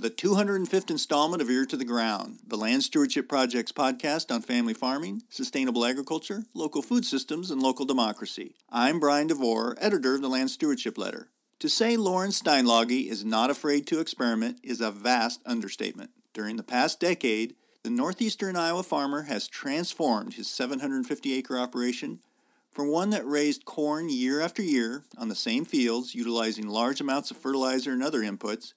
the 205th installment of Ear to the Ground, the Land Stewardship Project's podcast on family farming, sustainable agriculture, local food systems, and local democracy. I'm Brian DeVore, editor of the Land Stewardship Letter. To say Loren Steinlage is not afraid to experiment is a vast understatement. During the past decade, the northeastern Iowa farmer has transformed his 750 acre operation from one that raised corn year after year on the same fields, utilizing large amounts of fertilizer and other inputs,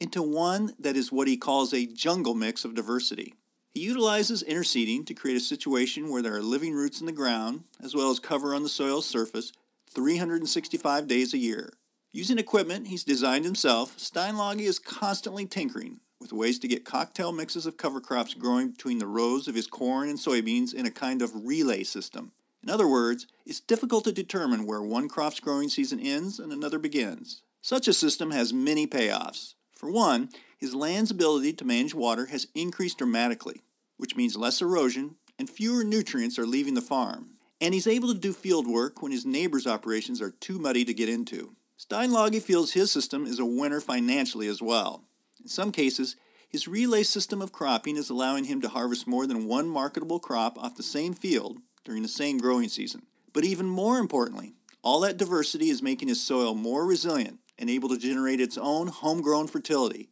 into one that is what he calls a jungle mix of diversity. He utilizes interseeding to create a situation where there are living roots in the ground, as well as cover on the soil's surface, 365 days a year. Using equipment he's designed himself, Steinlage is constantly tinkering with ways to get cocktail mixes of cover crops growing between the rows of his corn and soybeans in a kind of relay system. In other words, it's difficult to determine where one crop's growing season ends and another begins. Such a system has many payoffs. For one, his land's ability to manage water has increased dramatically, which means less erosion and fewer nutrients are leaving the farm. And he's able to do field work when his neighbor's operations are too muddy to get into. Steinlage feels his system is a winner financially as well. In some cases, his relay system of cropping is allowing him to harvest more than one marketable crop off the same field during the same growing season. But even more importantly, all that diversity is making his soil more resilient and able to generate its own homegrown fertility,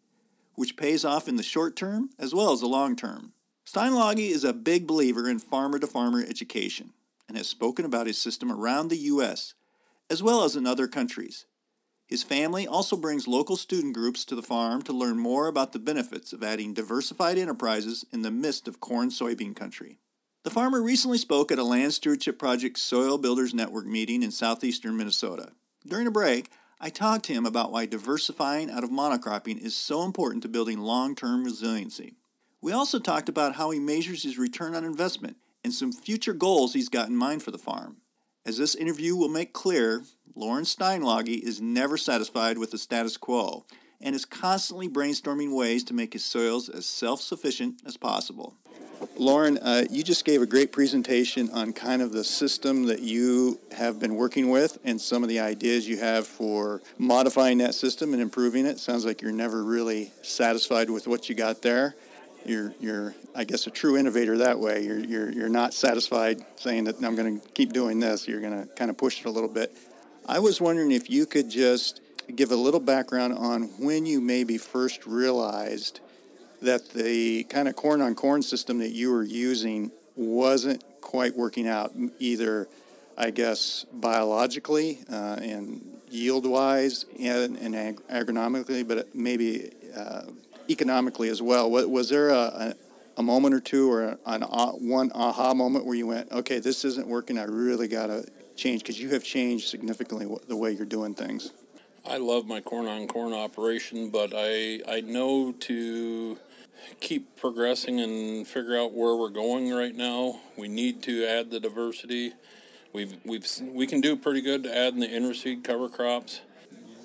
which pays off in the short term as well as the long term. Steinlage is a big believer in farmer to farmer education and has spoken about his system around the U.S. as well as in other countries. His family also brings local student groups to the farm to learn more about the benefits of adding diversified enterprises in the midst of corn soybean country. The farmer recently spoke at a Land Stewardship Project Soil Builders Network meeting in southeastern Minnesota. During a break, I talked to him about why diversifying out of monocropping is so important to building long term resiliency. We also talked about how he measures his return on investment and some future goals he's got in mind for the farm. As this interview will make clear, Loren Steinlage is never satisfied with the status quo and is constantly brainstorming ways to make his soils as self sufficient as possible. Loren, uh, you just gave a great presentation on kind of the system that you have been working with and some of the ideas you have for modifying that system and improving it. Sounds like you're never really satisfied with what you got there. You're, you're, I guess, a true innovator that way. You're, you're, you're not satisfied saying that I'm going to keep doing this. You're going to kind of push it a little bit. I was wondering if you could just give a little background on when you maybe first realized that the kind of corn on corn system that you were using wasn't quite working out, either, I guess, biologically uh, and yield wise and, and ag- agronomically, but maybe uh, economically as well. Was there a, a, a moment or two or an, one aha moment where you went, okay, this isn't working, I really got to change? Because you have changed significantly the way you're doing things. I love my corn on corn operation, but I I know to keep progressing and figure out where we're going right now. We need to add the diversity. We've we've we can do pretty good adding the interseed cover crops,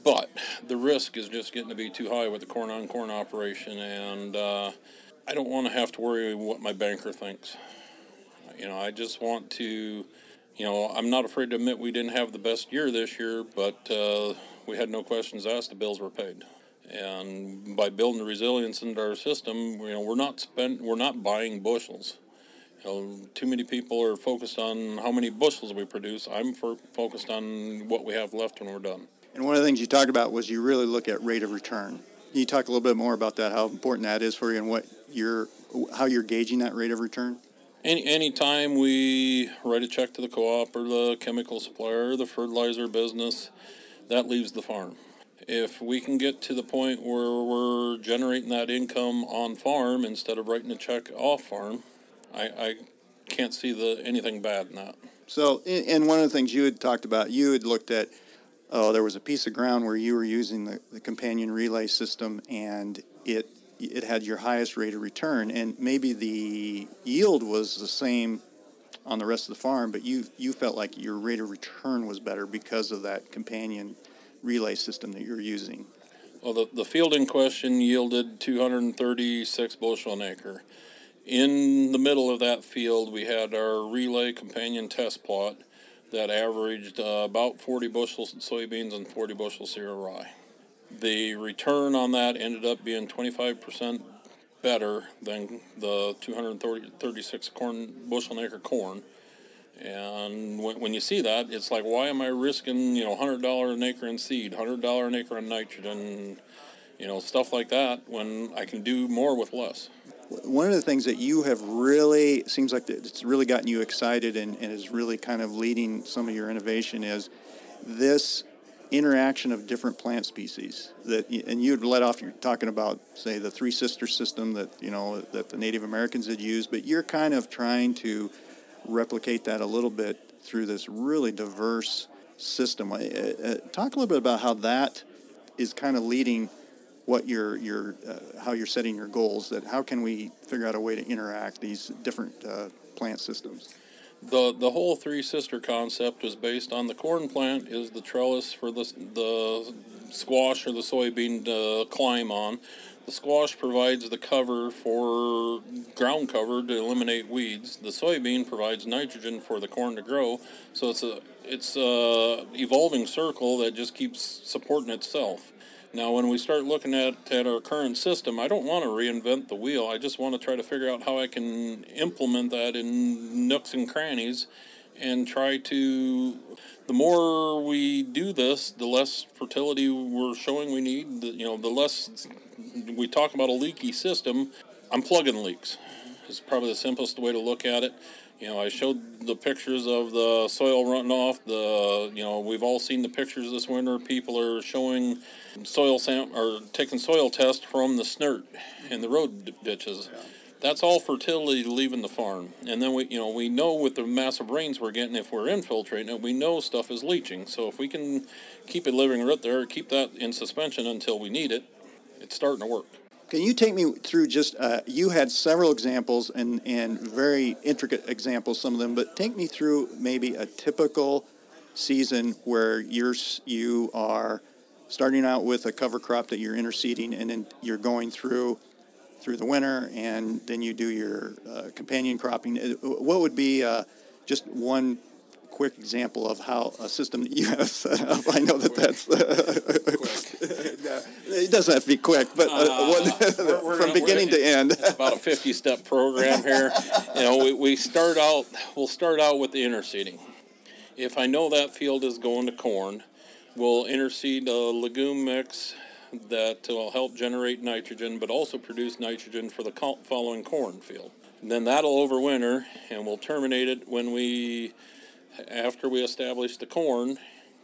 but the risk is just getting to be too high with the corn on corn operation, and uh, I don't want to have to worry what my banker thinks. You know, I just want to. You know, I'm not afraid to admit we didn't have the best year this year, but uh, we had no questions asked. The bills were paid and by building the resilience into our system, you know, we're not spent, we're not buying bushels. You know, too many people are focused on how many bushels we produce. I'm for, focused on what we have left when we're done. And one of the things you talked about was you really look at rate of return. Can you talk a little bit more about that? How important that is for you, and what you're, how you're gauging that rate of return? Any anytime we write a check to the co-op or the chemical supplier or the fertilizer business, that leaves the farm if we can get to the point where we're generating that income on farm instead of writing a check off farm, I, I can't see the anything bad in that. So, and one of the things you had talked about, you had looked at, oh, there was a piece of ground where you were using the, the companion relay system, and it it had your highest rate of return, and maybe the yield was the same on the rest of the farm, but you you felt like your rate of return was better because of that companion relay system that you're using? Well, the, the field in question yielded 236 bushel an acre. In the middle of that field, we had our relay companion test plot that averaged uh, about 40 bushels of soybeans and 40 bushels of rye. The return on that ended up being 25% better than the 236 corn bushel an acre corn. And when, when you see that, it's like, why am I risking, you know, $100 an acre in seed, $100 an acre in nitrogen, you know, stuff like that when I can do more with less? One of the things that you have really seems like it's really gotten you excited and, and is really kind of leading some of your innovation is this interaction of different plant species that and you had let off you're talking about say the three sister system that you know that the native americans had used but you're kind of trying to replicate that a little bit through this really diverse system uh, uh, talk a little bit about how that is kind of leading what your your uh, how you're setting your goals that how can we figure out a way to interact these different uh, plant systems the the whole three sister concept is based on the corn plant is the trellis for the the squash or the soybean to climb on. The squash provides the cover for ground cover to eliminate weeds. The soybean provides nitrogen for the corn to grow. So it's a it's a evolving circle that just keeps supporting itself. Now, when we start looking at, at our current system, I don't want to reinvent the wheel. I just want to try to figure out how I can implement that in nooks and crannies and try to. The more we do this, the less fertility we're showing we need. The, you know, the less we talk about a leaky system. I'm plugging leaks. It's probably the simplest way to look at it. You know, I showed the pictures of the soil running off. The you know, we've all seen the pictures this winter. People are showing soil sam or taking soil tests from the snirt in the road ditches. Yeah. That's all fertility leaving the farm. And then we, you know, we know with the massive rains we're getting, if we're infiltrating it, we know stuff is leaching. So if we can keep it living right there, keep that in suspension until we need it, it's starting to work. Can you take me through just, uh, you had several examples and, and very intricate examples, some of them, but take me through maybe a typical season where you're, you are starting out with a cover crop that you're interseeding and then you're going through through the winter and then you do your uh, companion cropping. Uh, what would be uh, just one quick example of how a system that you have set up. I know that that's uh, it doesn't have to be quick, but uh, uh, we're, we're from gonna, beginning to end. about a fifty-step program here. you know, we, we start out. We'll start out with the interseeding. If I know that field is going to corn, we'll interseed a legume mix that will help generate nitrogen, but also produce nitrogen for the following corn field. And then that'll overwinter, and we'll terminate it when we after we establish the corn,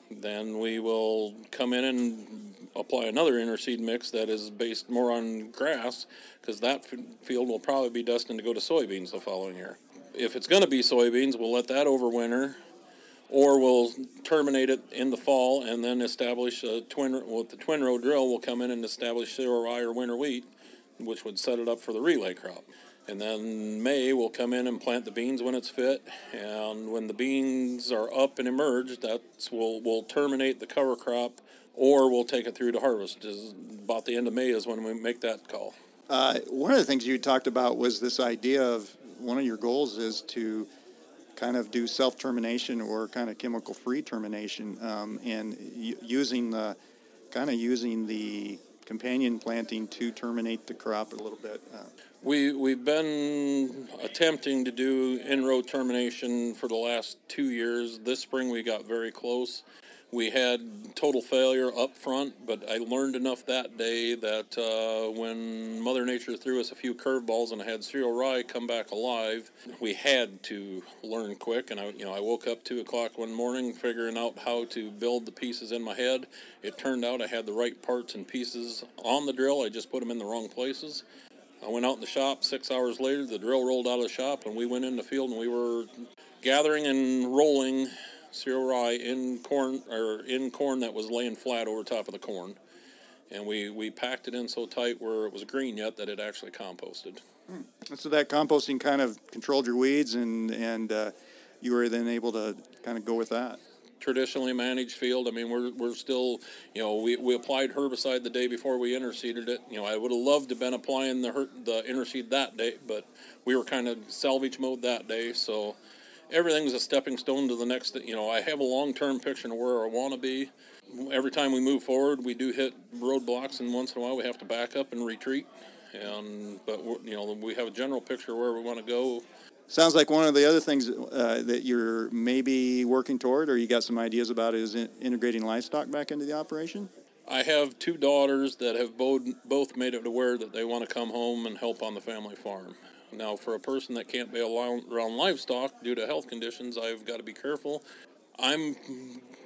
then we will come in and apply another interseed mix that is based more on grass because that field will probably be destined to go to soybeans the following year. If it's going to be soybeans, we'll let that overwinter or we'll terminate it in the fall and then establish a twin with the twin row drill we'll come in and establish cereal rye or winter wheat which would set it up for the relay crop and then May we'll come in and plant the beans when it's fit. And when the beans are up and emerge, that's we'll we'll terminate the cover crop, or we'll take it through to harvest. Is about the end of May is when we make that call. Uh, one of the things you talked about was this idea of one of your goals is to kind of do self termination or kind of chemical free termination, um, and using the kind of using the companion planting to terminate the crop a little bit. Uh, we, we've been attempting to do in-row termination for the last two years. This spring we got very close. We had total failure up front, but I learned enough that day that uh, when Mother Nature threw us a few curveballs and I had cereal rye come back alive, we had to learn quick. And I, you know, I woke up two o'clock one morning figuring out how to build the pieces in my head. It turned out I had the right parts and pieces on the drill. I just put them in the wrong places. I went out in the shop. Six hours later, the drill rolled out of the shop, and we went in the field and we were gathering and rolling cereal rye in corn or in corn that was laying flat over top of the corn, and we we packed it in so tight where it was green yet that it actually composted. Hmm. So that composting kind of controlled your weeds, and and uh, you were then able to kind of go with that traditionally managed field. I mean, we're, we're still, you know, we, we applied herbicide the day before we interseeded it. You know, I would have loved to have been applying the her- the interseed that day, but we were kind of salvage mode that day. So everything's a stepping stone to the next. You know, I have a long term picture of where I want to be, every time we move forward, we do hit roadblocks, and once in a while we have to back up and retreat. And but you know we have a general picture of where we want to go. Sounds like one of the other things uh, that you're maybe working toward, or you got some ideas about, is in integrating livestock back into the operation. I have two daughters that have both both made it aware that they want to come home and help on the family farm. Now, for a person that can't be around livestock due to health conditions, I've got to be careful. I'm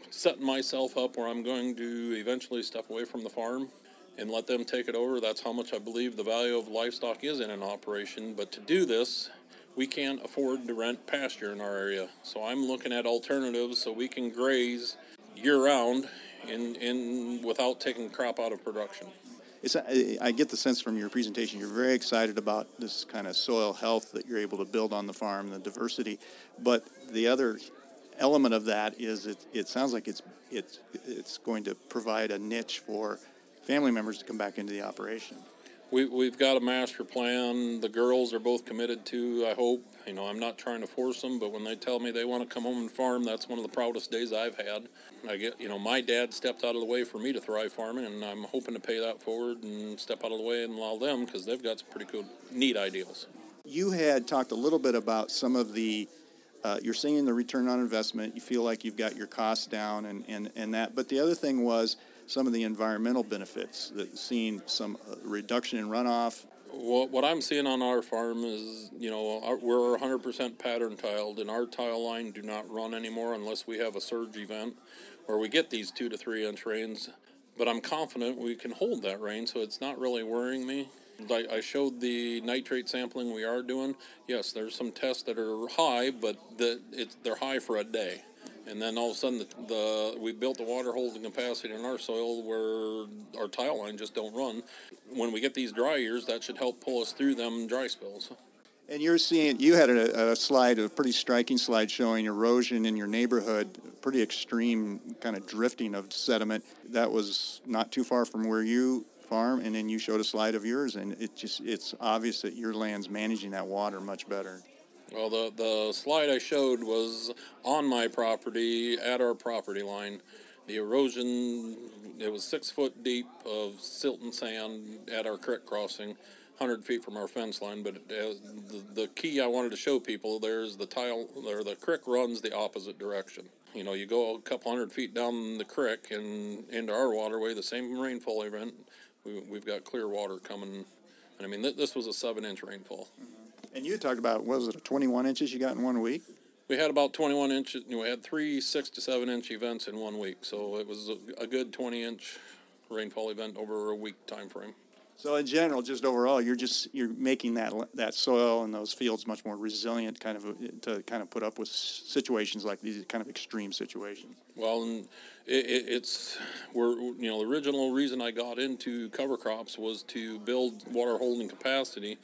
setting myself up where I'm going to eventually step away from the farm and let them take it over. That's how much I believe the value of livestock is in an operation. But to do this, we can't afford to rent pasture in our area. So I'm looking at alternatives so we can graze year round in, in without taking crop out of production. It's, uh, I get the sense from your presentation you're very excited about this kind of soil health that you're able to build on the farm, the diversity. But the other element of that is it, it sounds like it's it's it's going to provide a niche for family members to come back into the operation. We, we've got a master plan. The girls are both committed to, I hope. You know, I'm not trying to force them, but when they tell me they want to come home and farm, that's one of the proudest days I've had. I get, you know, my dad stepped out of the way for me to thrive farming, and I'm hoping to pay that forward and step out of the way and allow them because they've got some pretty cool, neat ideals. You had talked a little bit about some of the uh, you're seeing the return on investment. You feel like you've got your costs down and, and, and that. But the other thing was some of the environmental benefits, that seeing some uh, reduction in runoff. What, what I'm seeing on our farm is, you know, our, we're 100% pattern tiled, and our tile line do not run anymore unless we have a surge event where we get these two to three inch rains. But I'm confident we can hold that rain, so it's not really worrying me. I showed the nitrate sampling we are doing. Yes, there's some tests that are high, but the, it's, they're high for a day. And then all of a sudden, the, the we built the water holding capacity in our soil where our tile line just don't run. When we get these dry years, that should help pull us through them dry spells. And you're seeing, you had a, a, slide, a pretty striking slide showing erosion in your neighborhood, pretty extreme kind of drifting of sediment. That was not too far from where you farm, and then you showed a slide of yours, and it just it's obvious that your land's managing that water much better. Well, the the slide I showed was on my property at our property line. The erosion it was six foot deep of silt and sand at our creek crossing. 100 feet from our fence line, but the, key I wanted to show people there is the tile, or the creek runs the opposite direction. You know, you go a couple hundred feet down the creek and into our waterway, the same rainfall event, we, we've got clear water coming. And I mean, th- this was a seven inch rainfall. Mm-hmm. And you talked about, was it a 21 inches you got in one week? We had about 21 inches. You we had three six to seven inch events in one week. So it was a, a good 20 inch rainfall event over a week time frame. So in general, just overall, you're just you're making that that soil and those fields much more resilient, kind of to kind of put up with situations like these kind of extreme situations. Well, and it, it, it's we're you know the original reason I got into cover crops was to build water holding capacity,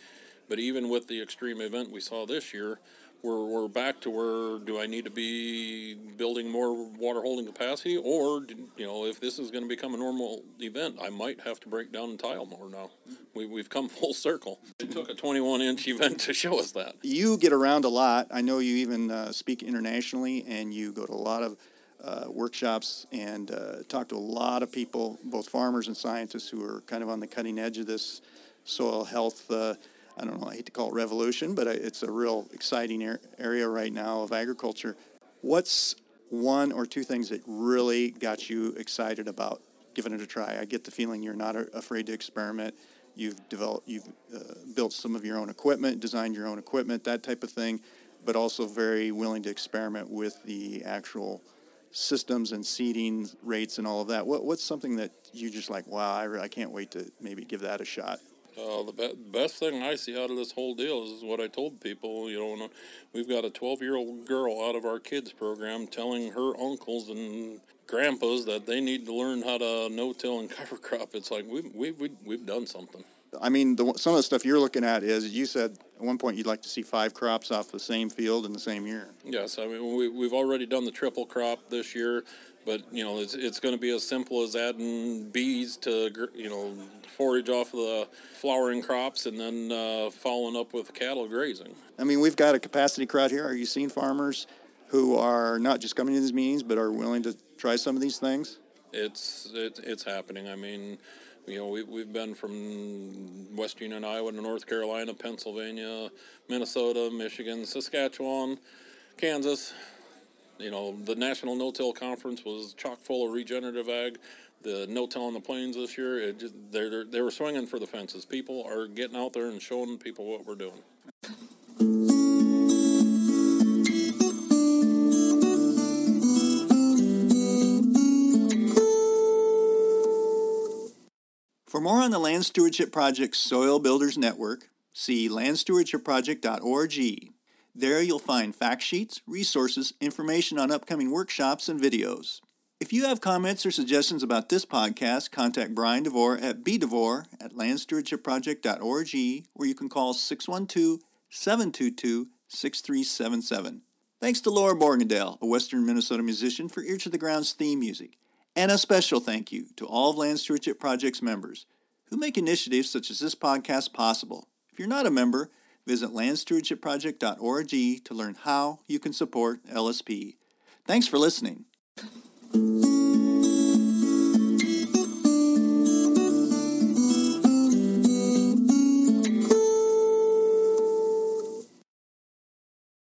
but even with the extreme event we saw this year, we're, we're back to where do I need to be building more water holding capacity, or you know, if this is going to become a normal event, I might have to break down and tile more now. We, we've come full circle. It took a 21 inch event to show us that. You get around a lot. I know you even uh, speak internationally, and you go to a lot of uh, workshops and uh, talk to a lot of people, both farmers and scientists, who are kind of on the cutting edge of this soil health uh, I don't know, I hate to call it revolution, but it's a real exciting area right now of agriculture. What's one or two things that really got you excited about giving it a try? I get the feeling you're not afraid to experiment. You've developed, you've uh, built some of your own equipment, designed your own equipment, that type of thing, but also very willing to experiment with the actual systems and seeding rates and all of that. What, what's something that you just like? Wow, I, re- I can't wait to maybe give that a shot. Uh, the be- best thing I see out of this whole deal is what I told people. You know, we've got a 12 year old girl out of our kids program telling her uncles and grandpas that they need to learn how to no till and cover crop. It's like we've, we've, we've done something. I mean, the, some of the stuff you're looking at is you said at one point you'd like to see five crops off the same field in the same year. Yes, I mean we, we've already done the triple crop this year. But you know, it's it's going to be as simple as adding bees to you know forage off of the flowering crops and then uh, following up with cattle grazing. I mean, we've got a capacity crowd here. Are you seeing farmers who are not just coming to these meetings but are willing to try some of these things? it's it, it's happening. I mean, you know, we, we've been from West Union, Iowa to North Carolina, Pennsylvania, Minnesota, Michigan, Saskatchewan, Kansas. You know, the National No-Till Conference was chock full of regenerative ag. The no-till on the plains this year, it just, they're, they were swinging for the fences. People are getting out there and showing people what we're doing. For more on the Land Stewardship Project's Soil Builders Network, see landstewardshipproject.org. There you'll find fact sheets, resources, information on upcoming workshops, and videos. If you have comments or suggestions about this podcast, contact Brian DeVore at bdevore at landstewardshipproject.org or you can call 612-722-6377. Thanks to Laura Borgendale, a Western Minnesota musician, for Ear to the Ground's theme music. And a special thank you to all of Land Stewardship Project's members who make initiatives such as this podcast possible. If you're not a member, visit landstewardshipproject.org to learn how you can support LSP. Thanks for listening.